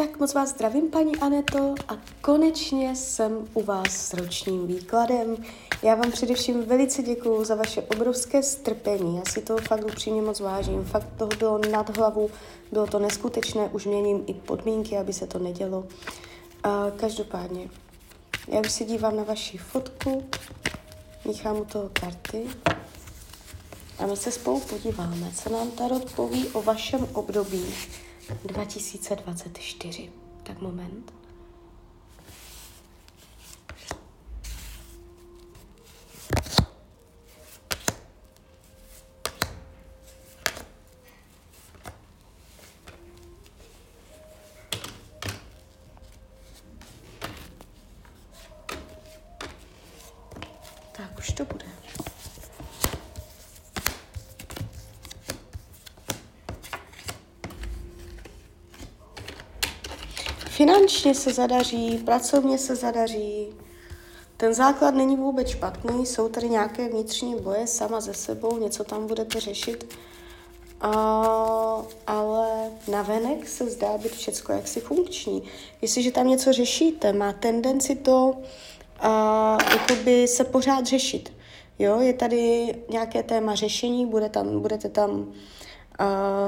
Tak moc vás zdravím, paní Aneto, a konečně jsem u vás s ročním výkladem. Já vám především velice děkuju za vaše obrovské strpení. Já si toho fakt upřímně moc vážím. Fakt toho bylo nad hlavu, bylo to neskutečné, už měním i podmínky, aby se to nedělo. A každopádně, já už se dívám na vaši fotku, míchám u toho karty a my se spolu podíváme, co nám Tarot poví o vašem období 2024. Tak moment. Tak už to bude. Finančně se zadaří, pracovně se zadaří. Ten základ není vůbec špatný, jsou tady nějaké vnitřní boje sama ze sebou, něco tam budete řešit, a, ale navenek se zdá být všecko jaksi funkční. Jestliže tam něco řešíte, má tendenci to a, jakoby se pořád řešit. Jo, je tady nějaké téma řešení, bude tam, budete tam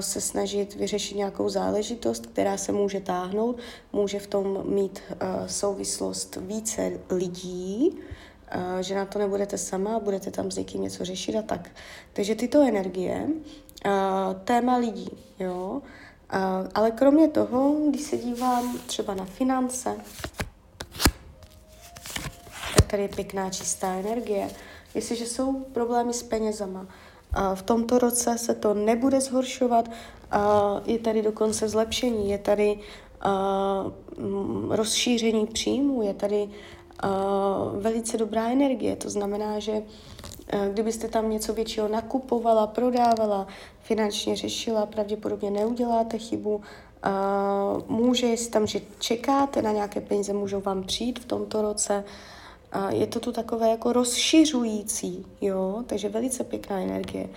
se snažit vyřešit nějakou záležitost, která se může táhnout, může v tom mít souvislost více lidí, že na to nebudete sama, budete tam s někým něco řešit a tak. Takže tyto energie, téma lidí, jo, ale kromě toho, když se dívám třeba na finance, tak tady je pěkná čistá energie. Jestliže jsou problémy s penězama, v tomto roce se to nebude zhoršovat, je tady dokonce zlepšení, je tady rozšíření příjmu, je tady velice dobrá energie. To znamená, že kdybyste tam něco většího nakupovala, prodávala, finančně řešila, pravděpodobně neuděláte chybu. Může, jestli tam, že čekáte na nějaké peníze, můžou vám přijít v tomto roce. A je to tu takové jako rozšiřující, jo, takže velice pěkná energie.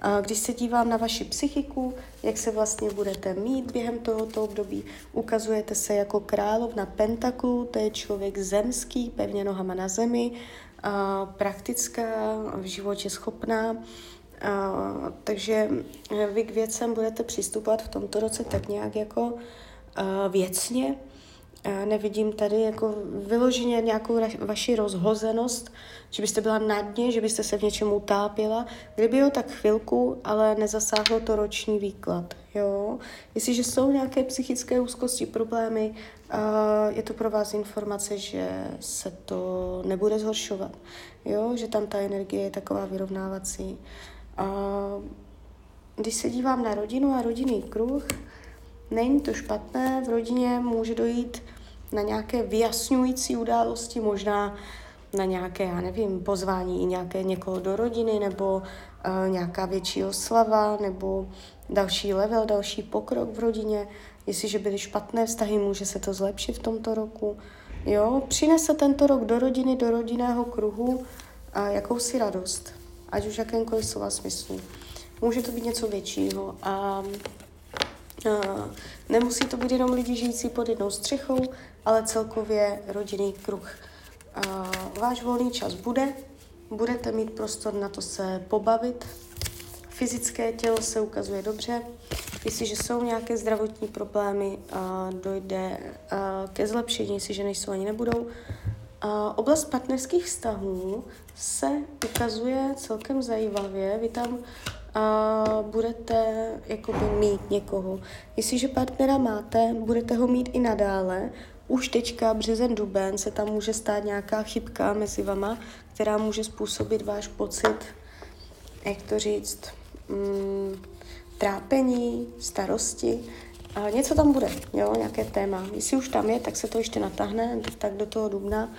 A když se dívám na vaši psychiku, jak se vlastně budete mít během tohoto období, ukazujete se jako královna pentaklu, to je člověk zemský, pevně nohama na zemi, a praktická, v životě schopná, a, takže vy k věcem budete přistupovat v tomto roce tak nějak jako a, věcně, nevidím tady jako vyloženě nějakou vaši rozhozenost, že byste byla na dně, že byste se v něčem utápila. Kdyby jo, tak chvilku, ale nezasáhlo to roční výklad. Jo? Jestliže jsou nějaké psychické úzkosti, problémy, je to pro vás informace, že se to nebude zhoršovat. Jo? Že tam ta energie je taková vyrovnávací. Když se dívám na rodinu a rodinný kruh, není to špatné, v rodině může dojít na nějaké vyjasňující události, možná na nějaké, já nevím, pozvání i nějaké někoho do rodiny, nebo uh, nějaká větší oslava, nebo další level, další pokrok v rodině. Jestliže byly špatné vztahy, může se to zlepšit v tomto roku. Jo, přinese tento rok do rodiny, do rodinného kruhu a jakousi radost, ať už jakémkoliv slova smyslu. Může to být něco většího a nemusí to být jenom lidi žijící pod jednou střechou, ale celkově rodinný kruh. Váš volný čas bude, budete mít prostor na to se pobavit. Fyzické tělo se ukazuje dobře. Jestliže jsou nějaké zdravotní problémy, dojde ke zlepšení, jestliže nejsou ani nebudou. Oblast partnerských vztahů se ukazuje celkem zajímavě. Vy tam a budete jakoby mít někoho. Jestliže partnera máte, budete ho mít i nadále. Už teďka březen, duben se tam může stát nějaká chybka mezi vama, která může způsobit váš pocit, jak to říct, mm, trápení, starosti. A něco tam bude, jo, nějaké téma. Jestli už tam je, tak se to ještě natáhne, tak do toho dubna.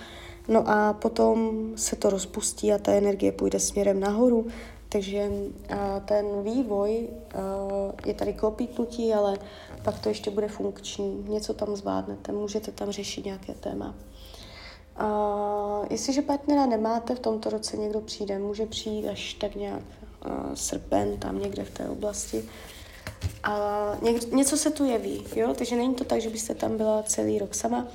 No a potom se to rozpustí a ta energie půjde směrem nahoru takže ten vývoj je tady klopítnutí, ale pak to ještě bude funkční. Něco tam zvládnete, můžete tam řešit nějaké téma. Jestliže partnera nemáte, v tomto roce někdo přijde, může přijít až tak nějak srpen, tam někde v té oblasti. A něk, něco se tu jeví, jo? Takže není to tak, že byste tam byla celý rok sama.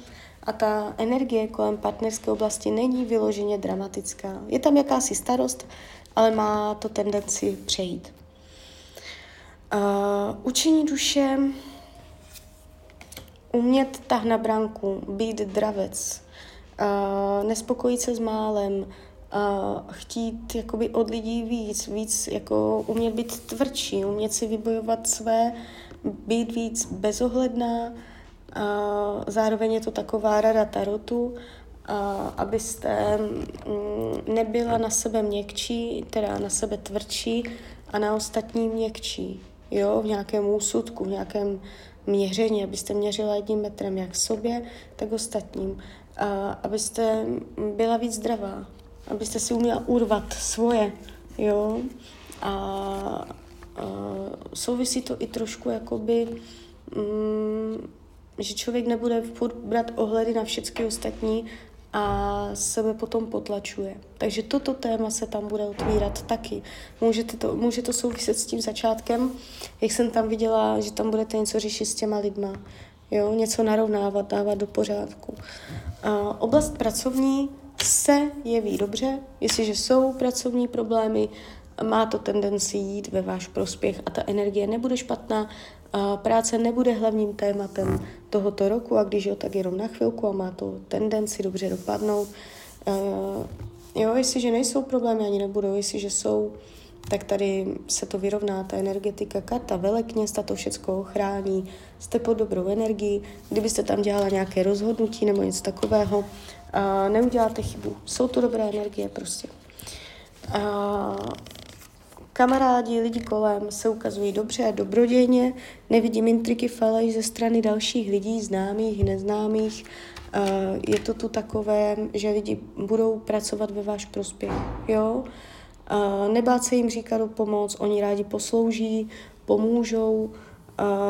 A ta energie kolem partnerské oblasti není vyloženě dramatická. Je tam jakási starost, ale má to tendenci přejít. Uh, učení duše, umět tah na branku, být dravec, uh, nespokojit se s málem, uh, chtít jakoby od lidí víc, víc jako umět být tvrdší, umět si vybojovat své, být víc bezohledná, uh, zároveň je to taková rada tarotu, abyste mm, nebyla na sebe měkčí, teda na sebe tvrdší a na ostatní měkčí, jo, v nějakém úsudku, v nějakém měření, abyste měřila jedním metrem jak sobě, tak ostatním. A abyste byla víc zdravá, abyste si uměla urvat svoje, jo. A, a souvisí to i trošku jakoby, mm, že člověk nebude furt brát ohledy na všechny ostatní, a sebe potom potlačuje. Takže toto téma se tam bude otvírat taky. Můžete to, může to souviset s tím začátkem, jak jsem tam viděla, že tam budete něco řešit s těma lidma, jo, něco narovnávat, dávat do pořádku. A oblast pracovní se jeví dobře, jestliže jsou pracovní problémy, má to tendenci jít ve váš prospěch a ta energie nebude špatná, práce nebude hlavním tématem tohoto roku a když jo, tak jenom na chvilku a má to tendenci dobře dopadnout. Uh, jo, jestliže nejsou problémy, ani nebudou, jestliže jsou, tak tady se to vyrovná, ta energetika, karta velekněsta to všechno ochrání, jste pod dobrou energií, kdybyste tam dělala nějaké rozhodnutí nebo něco takového, uh, neuděláte chybu, jsou to dobré energie prostě. Uh, Kamarádi, lidi kolem se ukazují dobře a dobrodějně, nevidím intriky faleš ze strany dalších lidí, známých, neznámých. Je to tu takové, že lidi budou pracovat ve váš prospěch, jo? Nebát se jim říkat o pomoc, oni rádi poslouží, pomůžou,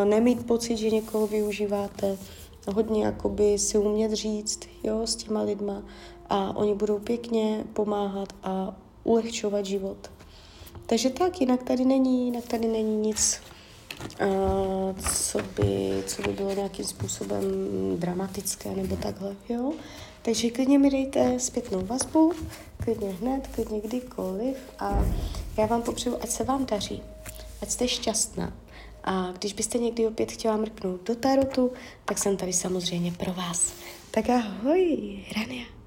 nemít pocit, že někoho využíváte, hodně jakoby si umět říct, jo, s těma lidma a oni budou pěkně pomáhat a ulehčovat život. Takže tak, jinak tady není, jinak tady není nic, uh, co, by, co by bylo nějakým způsobem dramatické nebo takhle, jo. Takže klidně mi dejte zpětnou vazbu, klidně hned, klidně kdykoliv a já vám popřeju, ať se vám daří, ať jste šťastná. A když byste někdy opět chtěla mrknout do tarotu, tak jsem tady samozřejmě pro vás. Tak ahoj, Rania.